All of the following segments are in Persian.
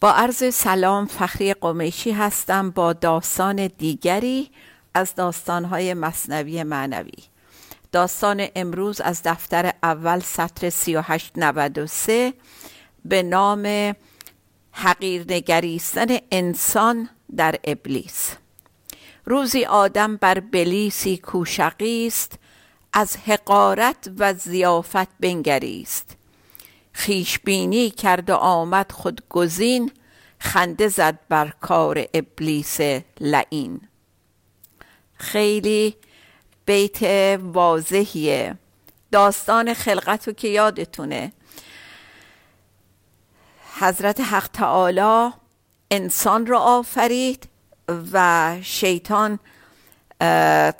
با عرض سلام فخری قمیشی هستم با داستان دیگری از داستانهای مصنوی معنوی. داستان امروز از دفتر اول سطر 3893 به نام حقیر نگریستن انسان در ابلیس. روزی آدم بر بلیسی کوشقی است از حقارت و زیافت بنگریست خیشبینی کرد و آمد خود گزین خنده زد بر کار ابلیس لعین. خیلی بیت واضحیه. داستان خلقت رو که یادتونه. حضرت حق تعالی انسان را آفرید و شیطان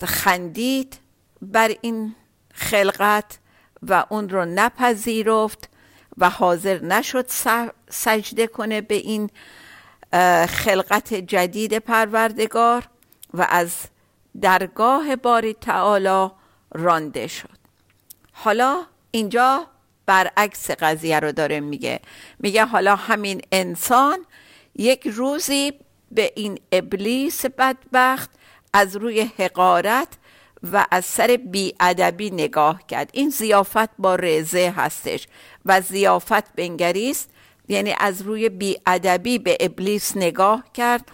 خندید بر این خلقت و اون رو نپذیرفت و حاضر نشد سجده کنه به این خلقت جدید پروردگار و از درگاه باری تعالی رانده شد. حالا اینجا برعکس قضیه رو داره میگه. میگه حالا همین انسان یک روزی به این ابلیس بدبخت از روی حقارت و از سر بیادبی نگاه کرد. این زیافت با رزه هستش و زیافت بنگریست یعنی از روی بیادبی به ابلیس نگاه کرد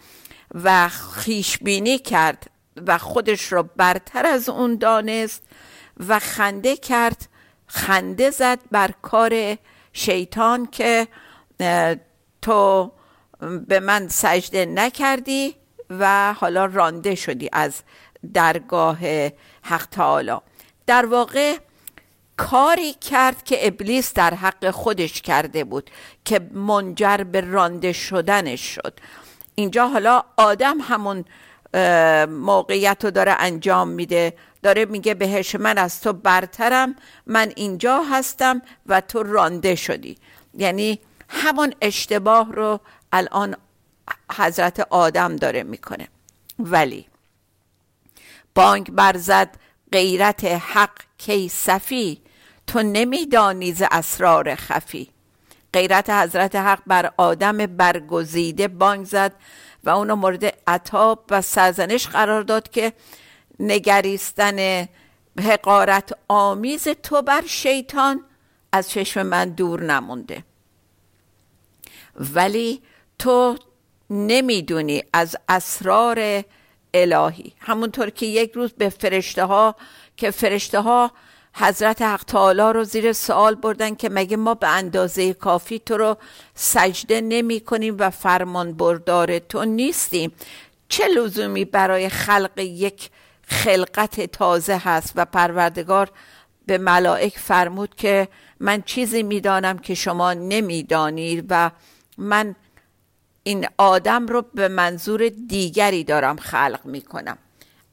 و خیشبینی کرد و خودش را برتر از اون دانست و خنده کرد خنده زد بر کار شیطان که تو به من سجده نکردی و حالا رانده شدی از درگاه حق تعالی. در واقع کاری کرد که ابلیس در حق خودش کرده بود که منجر به رانده شدنش شد. اینجا حالا آدم همون موقعیت رو داره انجام میده. داره میگه بهش من از تو برترم من اینجا هستم و تو رانده شدی. یعنی همون اشتباه رو الان حضرت آدم داره می‌کنه. ولی بانک برزد غیرت حق کی صفی؟ تو نمیدانی ز اسرار خفی. غیرت حضرت حق بر آدم برگزیده بانگ زد و اونو مورد عطاب و سرزنش قرار داد که نگریستن حقارت آمیز تو بر شیطان از چشم من دور نمونده. ولی تو نمی‌دونی از اسرار الهی. همونطور که یک روز به فرشته ها که فرشته ها حضرت حق تعالی رو زیر سوال بردن که مگه ما به اندازه کافی تو رو سجده نمی کنیم و فرمان بردار تو نیستیم. چه لزومی برای خلق یک خلقت تازه هست؟ و پروردگار به ملائک فرمود که من چیزی می‌دانم که شما نمی‌دانید و من این آدم رو به منظور دیگری دارم خلق می‌کنم.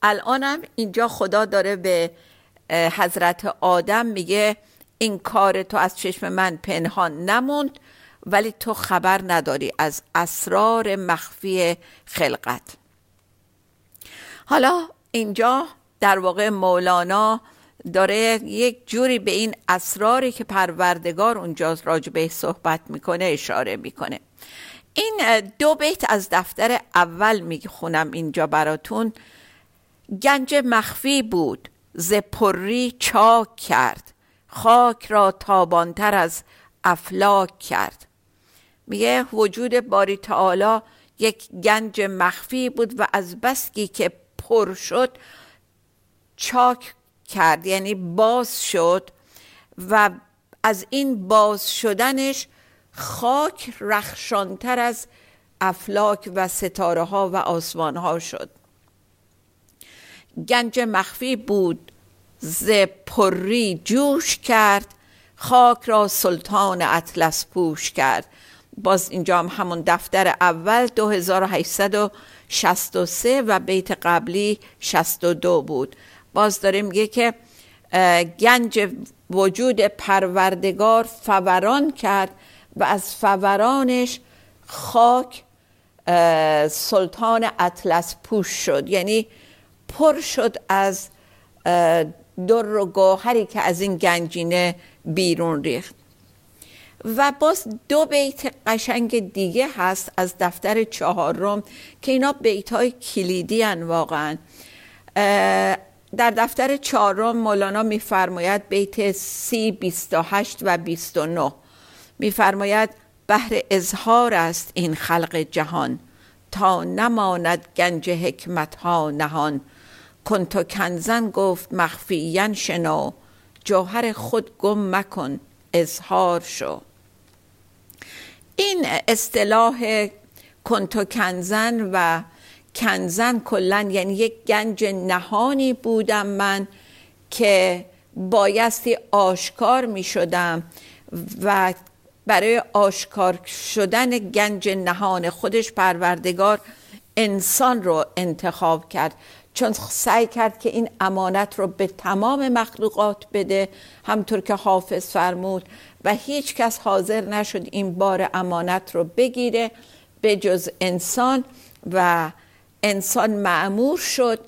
الانم اینجا خدا داره به حضرت آدم میگه این کار تو از چشم من پنهان نموند ولی تو خبر نداری از اسرار مخفی خلقت. حالا اینجا در واقع مولانا داره یک جوری به این اسراری که پروردگار اونجا راجبه صحبت می‌کنه اشاره می‌کنه. این دو بیت از دفتر اول می‌خونم اینجا براتون. گنج مخفی بود ز پری چاک کرد. خاک را تابانتر از افلاک کرد. میگه وجود باری تعالی یک گنج مخفی بود و از بسکی که پر شد چاک کرد یعنی باز شد. و از این باز شدنش خاک رخشانتر از افلاک و ستاره ها و آسمان ها شد. گنج مخفی بود ز پری جوش کرد خاک را سلطان اطلس پوش کرد. باز اینجا هم همون دفتر اول 2863 و بیت قبلی 62 بود. باز داره میگه که گنج وجود پروردگار فوران کرد و از فورانش خاک سلطان اطلس پوش شد. یعنی پر شد از در و گوهری که از این گنجینه بیرون ریخت. و باز دو بیت قشنگ دیگه هست از دفتر چهارم که اینا بیت های کلیدی هن واقعا. در دفتر چهارم مولانا میفرماید بیت سی بیست و هشت و بیست و نه. میفرماید بهر اظهار است این خلق جهان. تا نماند گنج حکمت ها نهان کنتو کنزن گفت مخفیین شنو. جوهر خود گم مکن اظهار شو. این اصطلاح کنتو کنزن و کنزن کلا یعنی یک گنج نهانی بودم من که بایستی آشکار می شدم و برای آشکار شدن گنج نهان خودش پروردگار انسان رو انتخاب کرد. چون سعی کرد که این امانت رو به تمام مخلوقات بده همطور که حافظ فرمود. و هیچ کس حاضر نشد این بار امانت رو بگیره به جز انسان. و انسان معمور شد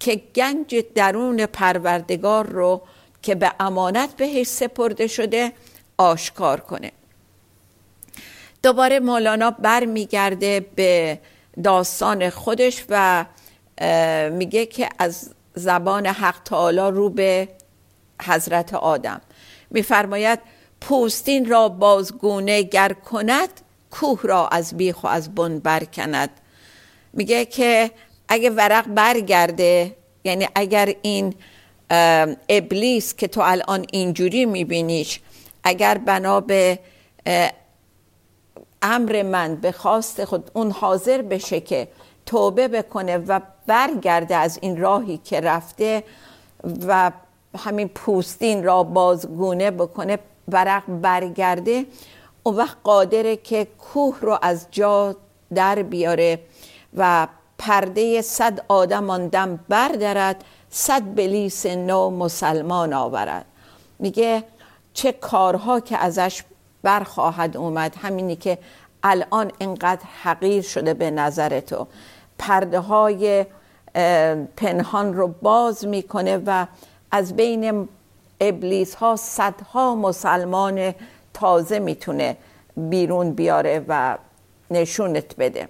که گنج درون پروردگار رو که به امانت بهش سپرده شده آشکار کنه. دوباره مولانا بر میگرده به داستان خودش و میگه که از زبان حق تعالی رو به حضرت آدم. میفرماید پوستین را بازگونه گر کند کوه را از بیخ و از بن برکند. میگه که اگه ورق برگرده یعنی اگر این ابلیس که تو الان اینجوری میبینیش اگر بنا به امر من به خواست خود اون حاضر بشه که توبه بکنه و برگرده از این راهی که رفته و همین پوستین را بازگونه بکنه ورق برگرده اون وقت قادره که کوه رو از جا در بیاره و پرده صد آدم آندم بردارد صد بلیس نو مسلمان آورد. میگه چه کارها که ازش برخواهد اومد. همینی که الان اینقدر حقیر شده به نظر تو. پرده های پنهان رو باز می‌کنه و از بین ابلیس ها صدها مسلمان تازه می‌تونه بیرون بیاره و نشونت بده.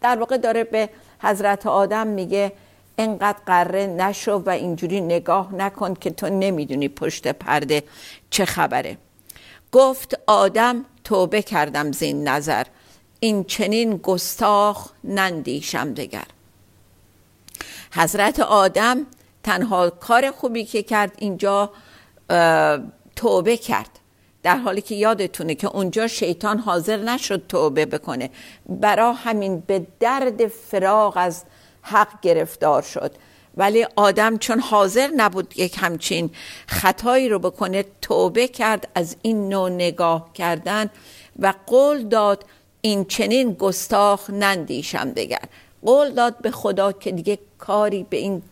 در واقع داره به حضرت آدم میگه انقدر قره نشو و اینجوری نگاه نکن که تو نمی‌دونی پشت پرده چه خبره. گفت آدم توبه کردم زین نظر. این چنین گستاخ نندیشم دگر. حضرت آدم تنها کار خوبی که کرد اینجا توبه کرد. در حالی که یادتونه که اونجا شیطان حاضر نشد توبه بکنه. برا همین به درد فراغ از حق گرفتار شد. ولی آدم چون حاضر نبود یک همچین خطایی رو بکنه توبه کرد از این نوع نگاه کردن و قول داد این چنین گستاخ نندیشم دگر قول داد به خدا که دیگه کاری به این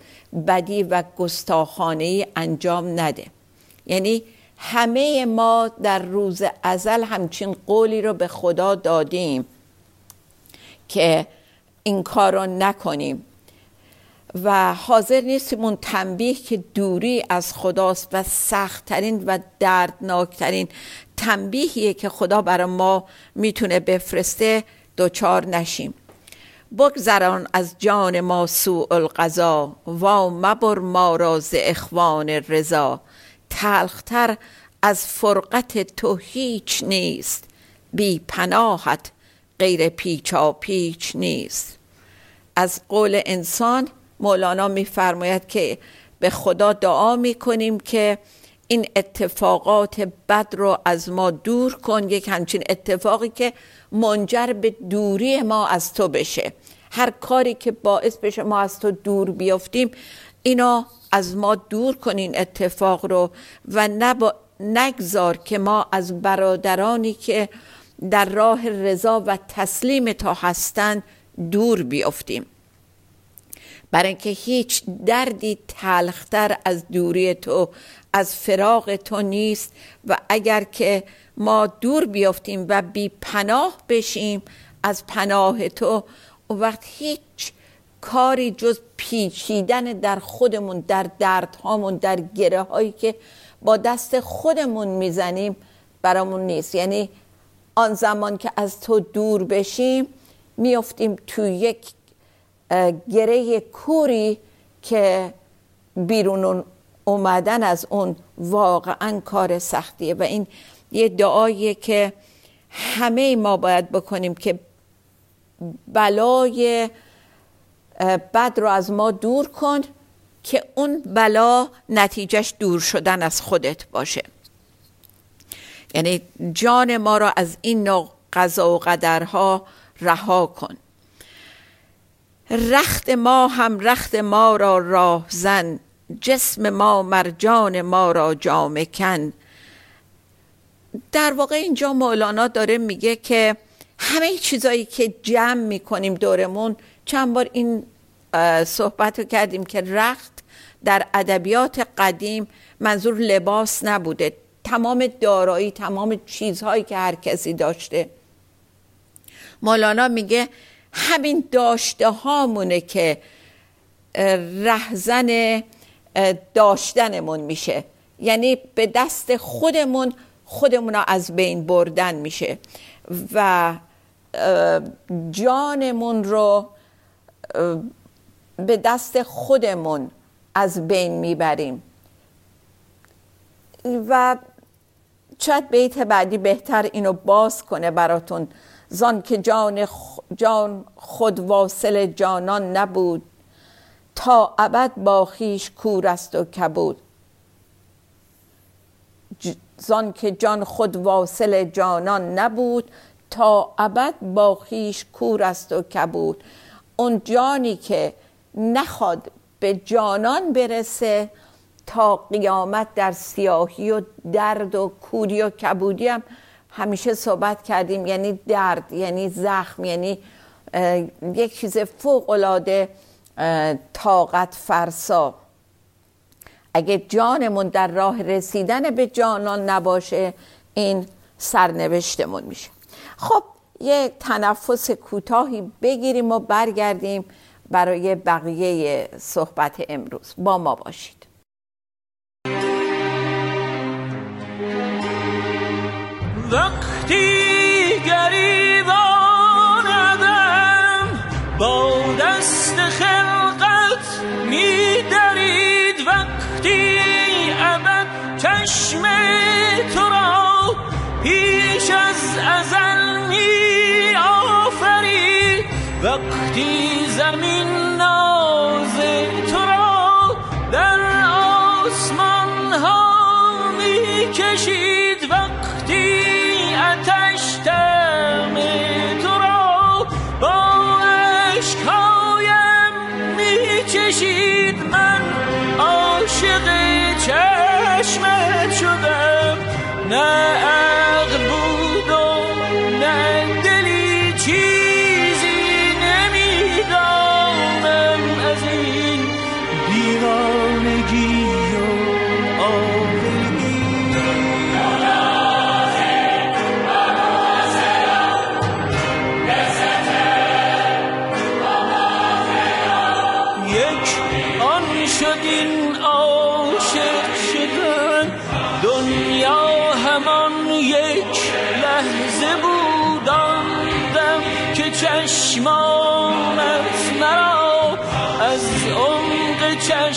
بدی و گستاخانه انجام نده. یعنی همه ما در روز ازل همچین قولی رو به خدا دادیم که این کار رو نکنیم. و حاضر نیستیم اون تنبیه که دوری از خداست و سختترین و دردناکترین تنبیهیه که خدا برای ما می‌تونه بفرسته دوچار نشیم. بگذران از جان ما سوء القضا و مبر ما را اخوان رضا. تلختر از فرقت تو هیچ نیست بی پناهت غیر پیچا پیچ نیست. از قول انسان مولانا میفرماید که به خدا دعا می‌کنیم که این اتفاقات بد رو از ما دور کن یک همچین اتفاقی که منجر به دوری ما از تو بشه. هر کاری که باعث بشه ما از تو دور بیافتیم اینا از ما دور کنین اتفاق رو و نگذار که ما از برادرانی که در راه رضا و تسلیم تا هستن دور بیافتیم. برای اینکه هیچ دردی تلختر از دوری تو از فراغ تو نیست. و اگر که ما دور بیافتیم و بی پناه بشیم از پناه تو اون وقت هیچ کاری جز پیچیدن در خودمون در دردهامون در گره هایی که با دست خودمون می‌زنیم برامون نیست. یعنی آن زمان که از تو دور بشیم میافتیم تو یک گره کوری که بیرون اومدن از اون واقعا کار سختیه و این یه دعاییه که همه ما باید بکنیم که بلای بد رو از ما دور کن که اون بلا نتیجهش دور شدن از خودت باشه. یعنی جان ما را از این نوع قضا و قدرها رها کن. رخت ما هم رخت ما را راه زن جسم ما مرجان ما را جامه کن. در واقع اینجا مولانا داره میگه که همه چیزایی که جمع می‌کنیم دورمون چند بار این صحبت رو کردیم که رخت در ادبیات قدیم منظور لباس نبوده. تمام دارایی تمام چیزهایی که هر کسی داشته. مولانا میگه همین داشته هامونه که رهزن داشتنمون میشه. یعنی به دست خودمون خودمون از بین بردن میشه. و جانمون رو به دست خودمون از بین می‌بریم. و شاید بیت بعدی بهتر اینو باز کنه براتون. زان که جان, جان خود واصل جانان نبود. تا ابد با خیش کور است و کبود. زان که جان خود واصل جانان نبود. تا ابد با خیش کور است و کبود. اون جانی که نخواد به جانان برسه تا قیامت در سیاهی و درد و کوری و کبودی هم همیشه صحبت کردیم یعنی درد یعنی زخم یعنی یک چیز فوق العاده طاقت فرسا. اگه جانمون در راه رسیدن به جانان نباشه این سرنوشتمون میشه. خب یک تنفس کوتاهی بگیریم و برگردیم برای بقیه صحبت امروز. با ما باشید. وقتی گریباندم با دست خلقت میدرید وقتی ابد چشم تو را پیش از ازل می آفرید وقتی زمین ناز تو را در آسمان ها می کشید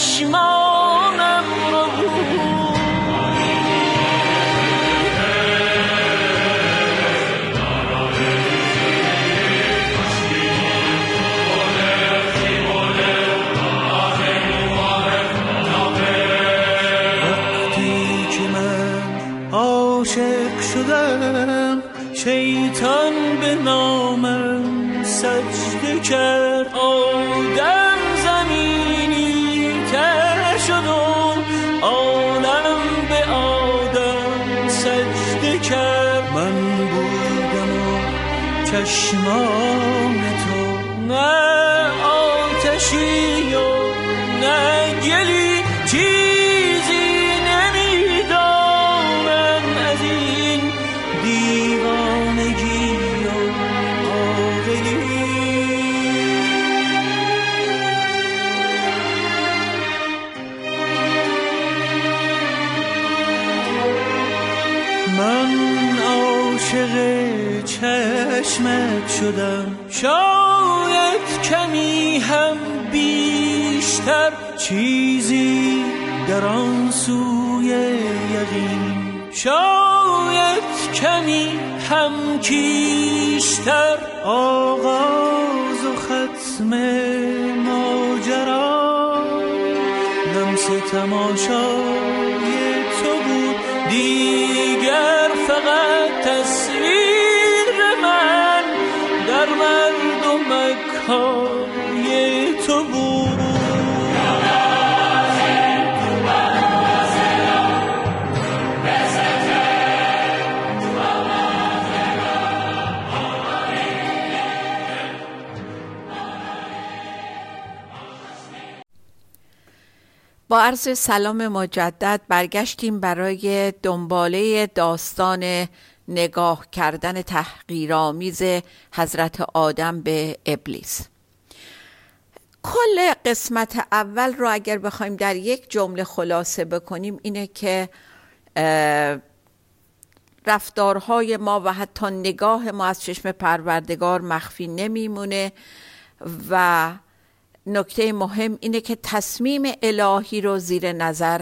عمق چشمانم رو وقتی که من عاشق شدم شیطان به نامم سجده کرد سجده کرد. من بودم و چشمان تو. نه. شدم. شاید کمی هم بیشتر چیزی در آن سوی یقین. شاید کمی هم کیشتر آغاز و ختم ماجرا. لمس تماشای تو بود. دیگر با عرض سلام مجدد برگشتیم برای دنباله داستان نگاه کردن تحقیرآمیز حضرت آدم به ابلیس. کل قسمت اول رو اگر بخوایم در یک جمله خلاصه بکنیم اینه که رفتارهای ما و حتی نگاه ما از چشم پروردگار مخفی نمیمونه و نکته مهم اینه که تصمیم الهی رو زیر نظر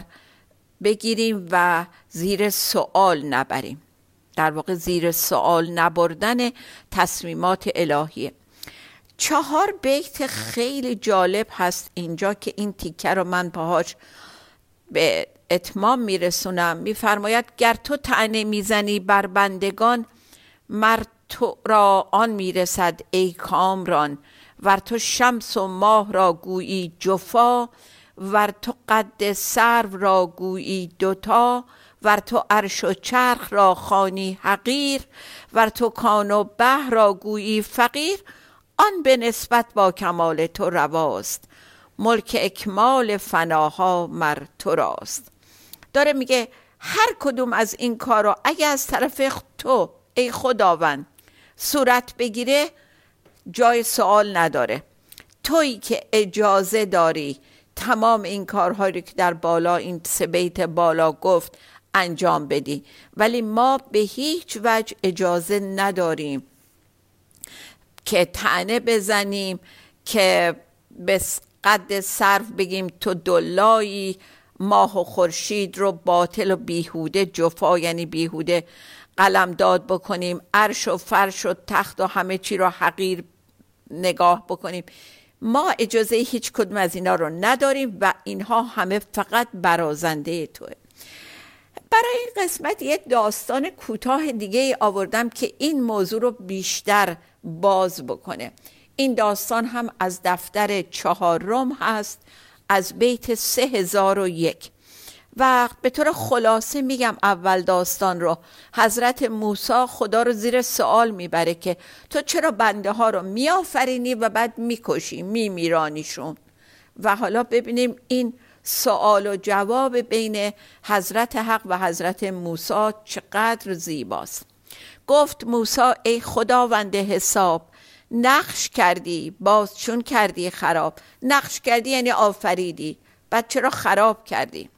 بگیریم و زیر سوال نبریم. در واقع زیر سوال نبردن تصمیمات الهیه. چهار بیت خیلی جالب هست اینجا که این تیکه رو من پاهاش به اتمام میرسونم. میفرماید گر تو تعنه می‌زنی بر بندگان مر تو را آن می‌رسد ای کامران. ور تو شمس و ماه را گویی جفا ور تو قد سرو را گویی دوتا ور تو عرش و چرخ را خانی حقیر ور تو کان و به را گویی فقیر آن به نسبت با کمال تو رواست. ملک اکمال فناها مر تو راست. داره میگه هر کدوم از این کارا اگه از طرف تو ای خداوند صورت بگیره جای سوال نداره. تویی که اجازه داری تمام این کارهایی که در بالا این سه بیت بالا گفت انجام بدی. ولی ما به هیچ وجه اجازه نداریم که تنه بزنیم که به قد صرف بگیم تو دلایی ماه و خورشید رو باطل و بیهوده جفا یعنی بیهوده قلم داد بکنیم عرش و فرش و تخت و همه چی رو حقیر نگاه بکنیم. ما اجازه هیچ کدوم از اینا رو نداریم و اینها همه فقط برازنده توه. برای این قسمت یک داستان کوتاه دیگه ای آوردم که این موضوع رو بیشتر باز بکنه. این داستان هم از دفتر چهارم هست از بیت 3001 وقت به طور خلاصه میگم اول داستان رو. حضرت موسی خدا رو زیر سوال می‌بره که تو چرا بنده ها رو میآفرینی و بعد می‌کشی میمیرانیشون؟ و حالا ببینیم این سوال و جواب بین حضرت حق و حضرت موسی چقدر زیباست. گفت موسی ای خداوند حساب نقش کردی باز چون کردی خراب. نقش کردی یعنی آفریدی. بعد چرا خراب کردی؟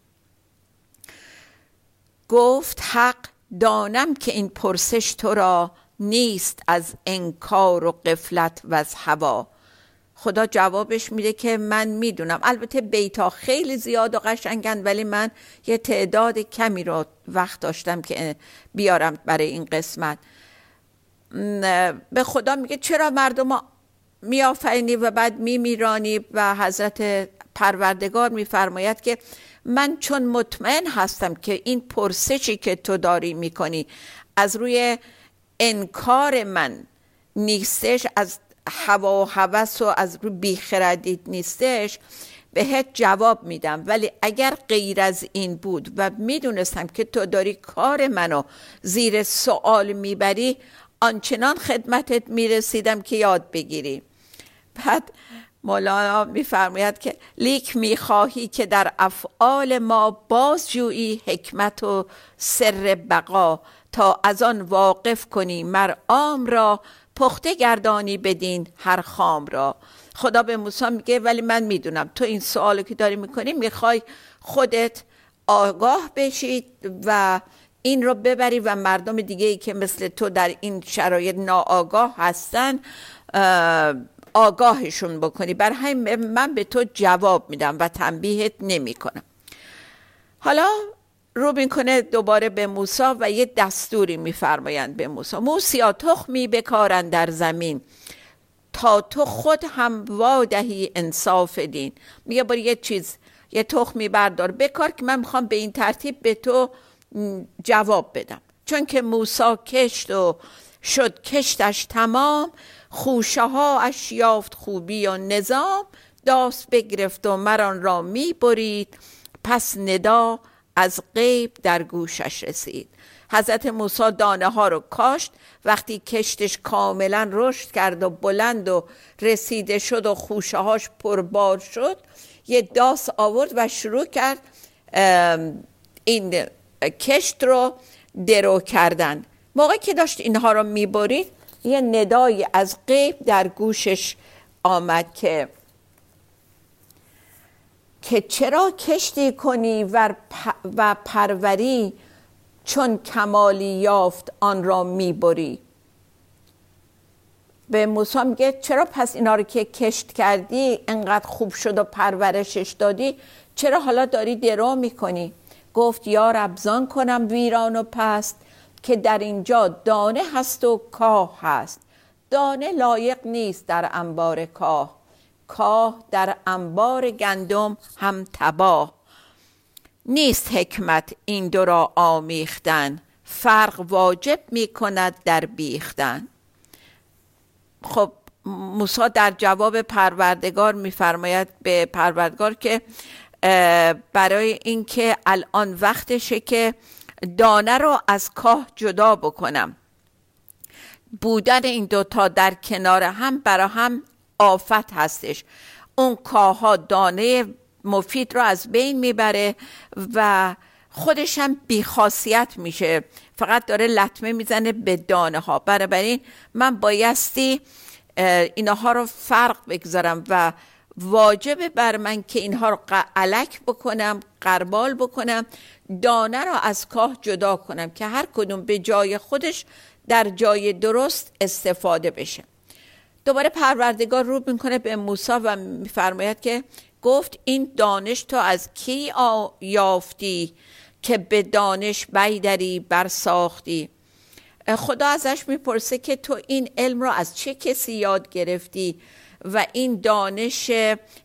گفت حق دانم که این پرسش تو را نیست از انکار و قفلت و از هوا. خدا جوابش میده که من می‌دونم. البته بیتا خیلی زیاد و قشنگن ولی من یه تعداد کمی رو وقت داشتم که بیارم برای این قسمت. به خدا میگه چرا مردم میآفرینی و بعد میمیرانی و حضرت پروردگار میفرماید که من چون مطمئن هستم که این پرسشی که تو داری می‌کنی از روی انکار من نیستش از هوا و هوس و از روی بیخردیت نیستش بهت جواب میدم. ولی اگر غیر از این بود و می‌دونستم که تو داری کار منو زیر سوال می‌بری آنچنان خدمتت می‌رسیدم که یاد بگیری. بعد مولانا میفرماید که لیک می‌خواهی که در افعال ما بازجویی حکمت و سر بقا تا از آن واقف کنی مر عام را پخته گردانی بدین هر خام را. خدا به موسی میگه ولی من می‌دونم تو این سوالو که داری می‌کنی می‌خوای خودت آگاه بشید و این رو ببری و مردم دیگه ای که مثل تو در این شرایط ناآگاه هستن آگاهشون بکنی. بر همین من به تو جواب میدم و تنبیهت نمی کنم حالا رو می‌کنه دوباره به موسی و یه دستوری میفرمایند به موسی موسیا تخمی بکارن در زمین. تا تو خود هم وادهی انصاف دین. میگه برای یه چیز یه تخمی بردار. بکار که من می‌خوام به این ترتیب به تو جواب بدم. چون که موسا کشت و شد کشتش تمام. خوشه ها اش یافت خوبی و نظام داست بگرفت و مران را می برید. پس ندا از غیب در گوشش رسید. حضرت موسی دانه ها رو کاشت وقتی کشتش کاملا رشد کرد و بلند و رسیده شد و خوشه هاش پربار شد یه داس آورد و شروع کرد این کشت رو درو کردن. موقعی که داشت اینها رو می‌برید یه ندایی از غیب در گوشش آمد که که چرا کشتی کنی و پروری چون کمالی یافت آن را می‌بری؟ به موسی میگه چرا پس اینا رو که کشت کردی انقدر خوب شد و پرورشش دادی چرا حالا داری درو می‌کنی؟ گفت یا ربزان کنم ویران و پست. که در اینجا دانه هست و کاه هست. دانه لایق نیست در انبار کاه. کاه در انبار گندم هم تباه. نیست حکمت این دو را آمیختن. فرق واجب می کند در بیختن. خب موسی در جواب پروردگار میفرماید به پروردگار که برای اینکه الان وقتشه که دانه رو از کاه جدا بکنم. بودن این دوتا در کنار هم برا هم آفت هستش. اون کاها دانه مفید رو از بین می‌بره و خودش هم بیخاصیت میشه. فقط داره لطمه می‌زنه به دانه ها بنابراین من بایستی اینها رو فرق بگذارم و واجبه بر من که اینها رو علک بکنم قربال بکنم دانه را از کاه جدا کنم که هر کدوم به جای خودش در جای درست استفاده بشه. دوباره پروردگار رو می‌کنه به موسی و میفرماید که گفت این دانش تو از کی یافتی که به دانش بیدری برساختی خدا ازش می‌پرسه که تو این علم رو از چه کسی یاد گرفتی؟ و این دانش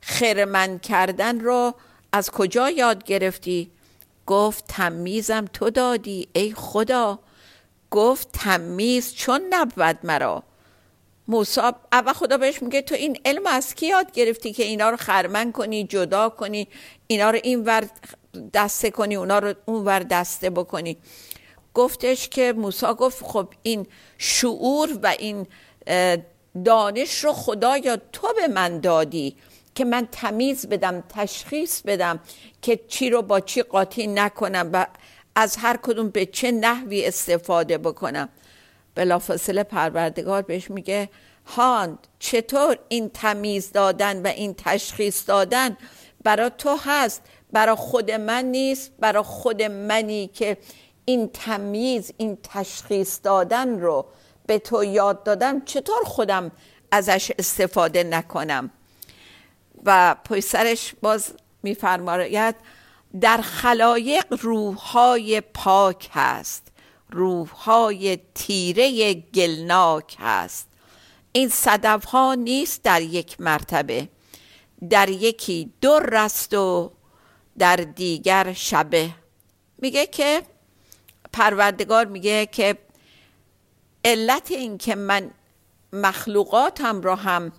خرمن کردن رو از کجا یاد گرفتی؟ گفت تمیزم تو دادی ای خدا! گفت تمیز چون نبود مرا! موسی اول خدا بهش میگه تو این علم از کی یاد گرفتی که اینا رو خرمن کنی جدا کنی اینا رو این ور دسته کنی اونا رو اون ور دسته بکنی؟ گفتش که موسی گفت خب این شعور و این دانش رو خدا یا تو به من دادی که من تمیز بدم تشخیص بدم که چی رو با چی قاطی نکنم و از هر کدوم به چه نحوی استفاده بکنم. بلافاصله پروردگار بهش میگه هان چطور این تمیز دادن و این تشخیص دادن برا تو هست؟ برا خود من نیست برا خود منی که این تمیز این تشخیص دادن رو به تو یاد دادم چطور خودم ازش استفاده نکنم؟ و پای سرش باز میفرماید در خلایق روحهای پاک هست روحهای تیره گلناک هست. این صدف ها نیست در یک مرتبه در یکی دو رست و در دیگر شبه. میگه که پروردگار میگه که علت این که من مخلوقاتم را هم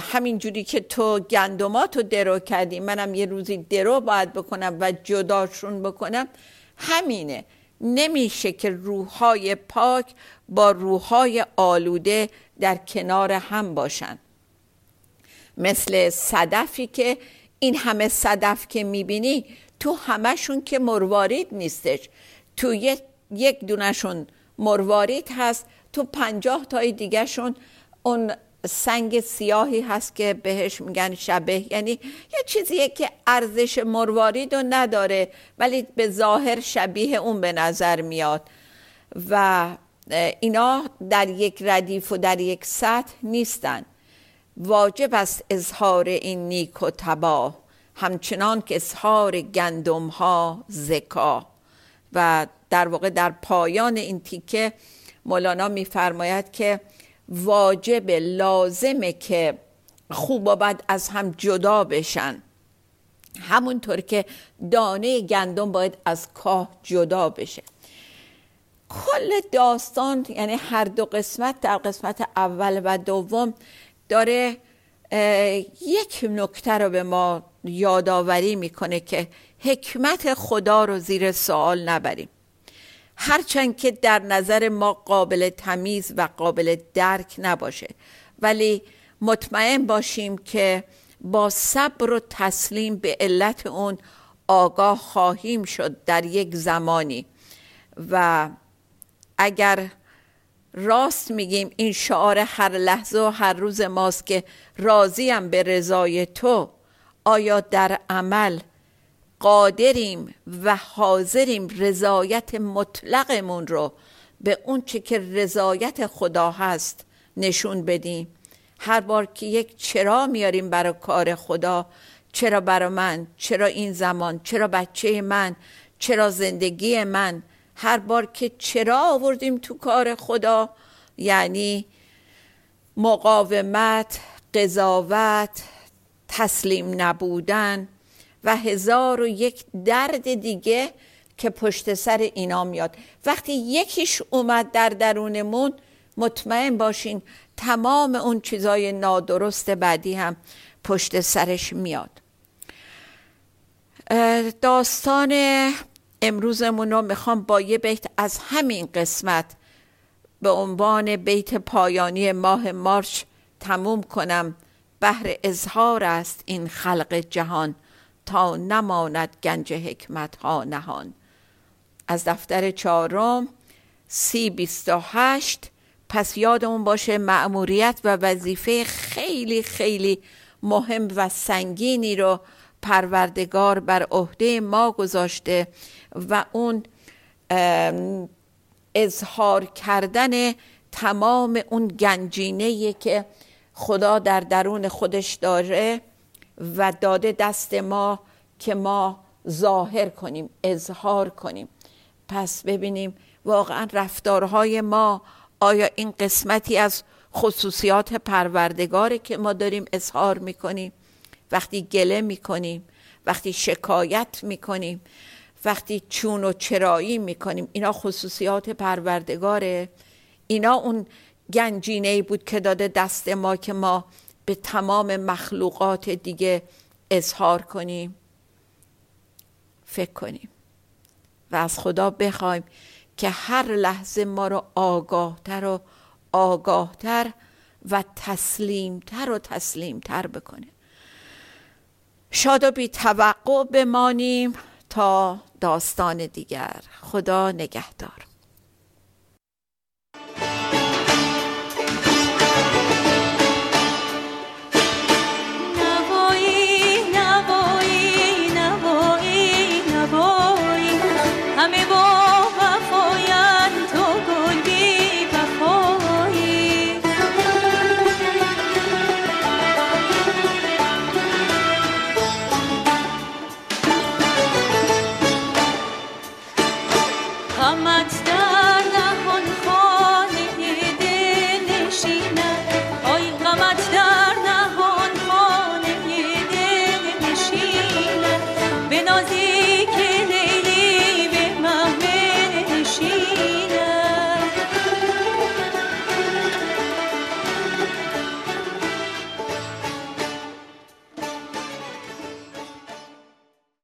همین جوری که تو گندمات رو درو کردی منم یه روزی درو باید بکنم و جداشون بکنم همینه. نمیشه که روحهای پاک با روحهای آلوده در کنار هم باشن. مثل صدفی که این همه صدف که می‌بینی تو همشون که مروارید نیستش. تو یک دونشون مروارید هست. تو پنجاه تای دیگهشون اون سنگ سیاهی هست که بهش میگن شبه. یعنی یه چیزیه که ارزش مروارید رو نداره ولی به ظاهر شبیه اون به نظر میاد. و اینا در یک ردیف و در یک سطح نیستن. واجب است اظهار این نیک و تباه همچنان که اظهار گندم ها زکا. و در واقع در پایان این تیکه مولانا میفرماید که واجب لازمه که خوب و بد از هم جدا بشن. همونطور که دانه گندم باید از کاه جدا بشه. کل داستان یعنی هر دو قسمت در قسمت اول و دوم داره یک نکته رو به ما یادآوری می‌کنه که حکمت خدا رو زیر سوال نبریم. هرچند که در نظر ما قابل تمیز و قابل درک نباشه. ولی مطمئن باشیم که با صبر و تسلیم به علت اون آگاه خواهیم شد در یک زمانی. و اگر راست میگیم این شعار هر لحظه و هر روز ماست که راضیم به رضای تو آیا در عمل قادریم و حاضریم رضایت مطلقمون رو به اون چه که رضایت خدا هست نشون بدیم. هر بار که یک چرا میاریم برای کار خدا چرا برای من چرا این زمان چرا بچه من چرا زندگی من هر بار که چرا آوردیم تو کار خدا یعنی مقاومت قضاوت تسلیم نبودن و هزار و یک درد دیگه که پشت سر اینا میاد. وقتی یکیش اومد در درونمون مطمئن باشین تمام اون چیزای نادرست بعدی هم پشت سرش میاد. داستان امروزمون رو می‌خوام با یه بیت از همین قسمت به عنوان بیت پایانی ماه مارچ تموم کنم. بهر اظهار است این خلق جهان. تا نماند گنج حکمت ها نهان. از دفتر چهارم سی بیست و هشت پس یادمون باشه مأموریت و وظیفه خیلی خیلی مهم و سنگینی رو پروردگار بر عهده ما گذاشته و اون اظهار کردن تمام اون گنجینه که خدا در درون خودش داره و داده دست ما که ما ظاهر کنیم اظهار کنیم. پس ببینیم واقعا رفتارهای ما آیا این قسمتی از خصوصیات پروردگاره که ما داریم اظهار می‌کنیم؟ وقتی گله می‌کنیم وقتی شکایت می‌کنیم وقتی چون و چرایی می‌کنیم اینا خصوصیات پروردگاره؟ اینا اون گنجینه بود که داده دست ما که ما به تمام مخلوقات دیگه اظهار کنیم فکر کنیم و از خدا بخوایم که هر لحظه ما رو آگاهتر و آگاهتر و تسلیمتر و تسلیمتر بکنه. شاد و بی توقع بمانیم تا داستان دیگر. خدا نگهدار.